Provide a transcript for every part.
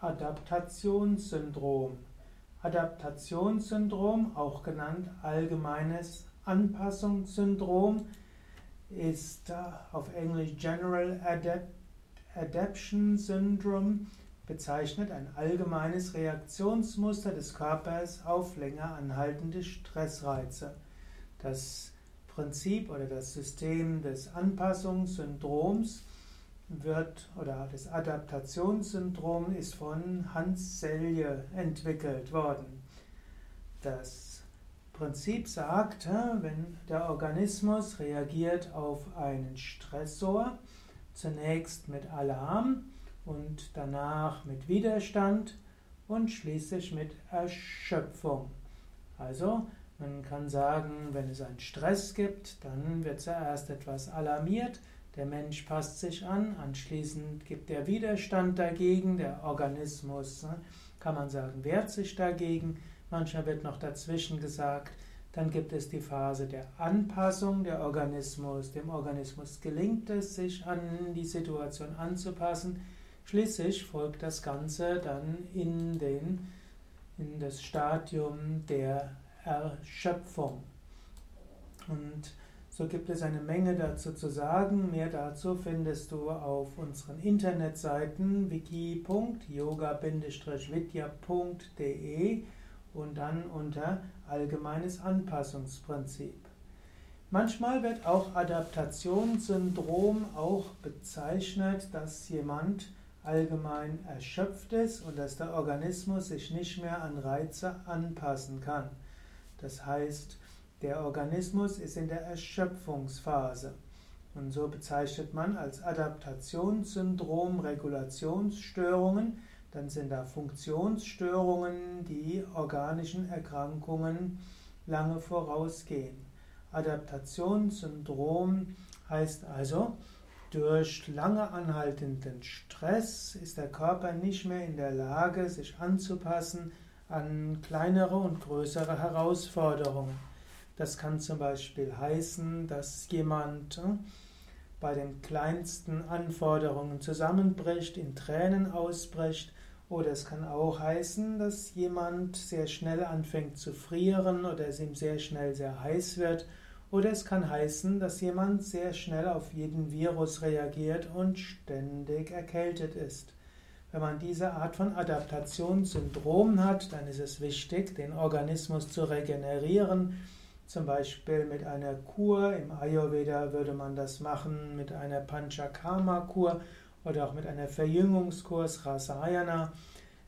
Adaptationssyndrom. Adaptationssyndrom, auch genannt allgemeines Anpassungssyndrom, ist auf Englisch General Adaption Syndrome bezeichnet ein allgemeines Reaktionsmuster des Körpers auf länger anhaltende Stressreize. Das Prinzip oder das System des Anpassungssyndroms wird oder das Adaptationssyndrom ist von Hans Selye entwickelt worden. Das Prinzip sagt, wenn der Organismus reagiert auf einen Stressor, zunächst mit Alarm und danach mit Widerstand und schließlich mit Erschöpfung. Also man kann sagen, wenn es einen Stress gibt, dann wird zuerst etwas alarmiert, der Mensch passt sich an, anschließend gibt er Widerstand dagegen, der Organismus, ne, kann man sagen, wehrt sich dagegen. Manchmal wird noch dazwischen gesagt, dann gibt es die Phase der Anpassung, der Organismus, dem Organismus gelingt es, sich an die Situation anzupassen. Schließlich folgt das Ganze dann in, den, in das Stadium der Erschöpfung. Und so gibt es eine Menge dazu zu sagen. Mehr dazu findest du auf unseren Internetseiten wiki.yoga-vidya.de und dann unter Allgemeines Anpassungsprinzip. Manchmal wird auch Adaptationssyndrom auch bezeichnet, dass jemand allgemein erschöpft ist und dass der Organismus sich nicht mehr an Reize anpassen kann. Das heißt, der Organismus ist in der Erschöpfungsphase. Und so bezeichnet man als Adaptationssyndrom Regulationsstörungen. Dann sind da Funktionsstörungen, die organischen Erkrankungen lange vorausgehen. Adaptationssyndrom heißt also, durch lange anhaltenden Stress ist der Körper nicht mehr in der Lage, sich anzupassen an kleinere und größere Herausforderungen. Das kann zum Beispiel heißen, dass jemand äh, bei den kleinsten Anforderungen zusammenbricht, in Tränen ausbricht, oder es kann auch heißen, dass jemand sehr schnell anfängt zu frieren oder es ihm sehr schnell sehr heiß wird. Oder es kann heißen, dass jemand sehr schnell auf jeden Virus reagiert und ständig erkältet ist. Wenn man diese Art von Adaptationssyndrom hat, dann ist es wichtig, den Organismus zu regenerieren zum Beispiel mit einer Kur. Im Ayurveda würde man das machen mit einer Panchakarma-Kur oder auch mit einer Verjüngungskur, Rasayana.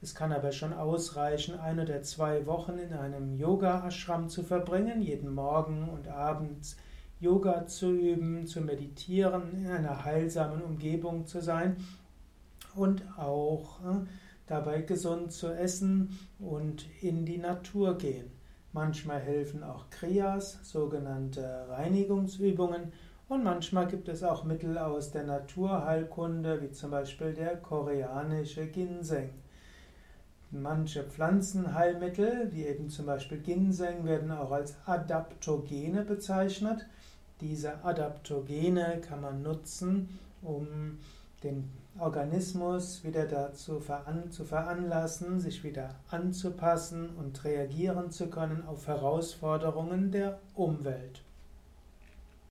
Es kann aber schon ausreichen, ein oder zwei Wochen in einem Yoga-Ashram zu verbringen, jeden Morgen und abends Yoga zu üben, zu meditieren, in einer heilsamen Umgebung zu sein und auch äh, dabei gesund zu essen und in die Natur gehen. Manchmal helfen auch Kriyas, sogenannte Reinigungsübungen, und manchmal gibt es auch Mittel aus der Naturheilkunde, wie zum Beispiel der koreanische Ginseng. Manche Pflanzenheilmittel, wie eben zum Beispiel Ginseng, werden auch als Adaptogene bezeichnet. Diese Adaptogene kann man nutzen, um den Organismus wieder dazu veran zu veranlassen, sich wieder anzupassen und reagieren zu können auf Herausforderungen der Umwelt.